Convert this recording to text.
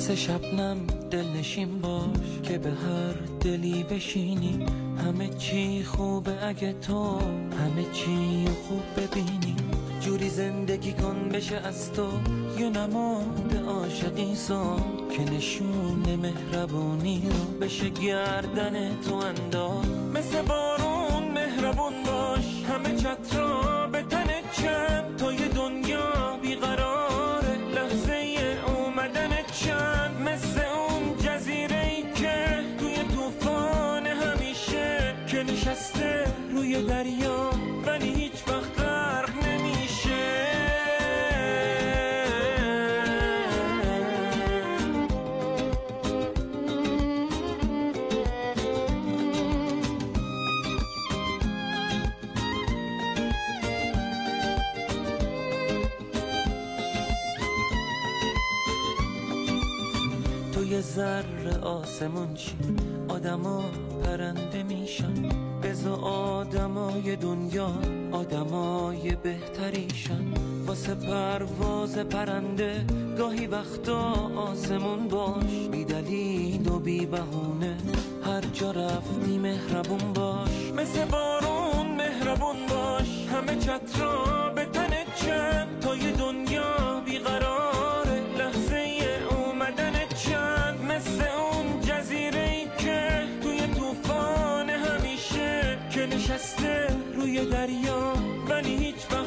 مثل شبنم دلنشین باش که به هر دلی بشینی. همه چی خوبه اگه تو همه چی خوب ببینی. جوری زندگی کن بشه از تو یه نماد عاشقی سان که نشون مهربونی رو بشه گردن تو انداز مثل بارون مهربون باش همه چترا که نشسته روی دریا ولی هیچ وقت غرق نمیشه. تو یه ذره آسمون چی؟ آدما پرنده میشن. آدمای دنیا آدمای بهتریشن. واسه پرواز پرنده گاهی وقتا آسمون باش. بی و بی بهونه هر جا رفتی مهربون باش. مثل بارون مهربون باش. همه چترا دریا ولی هیچ وقت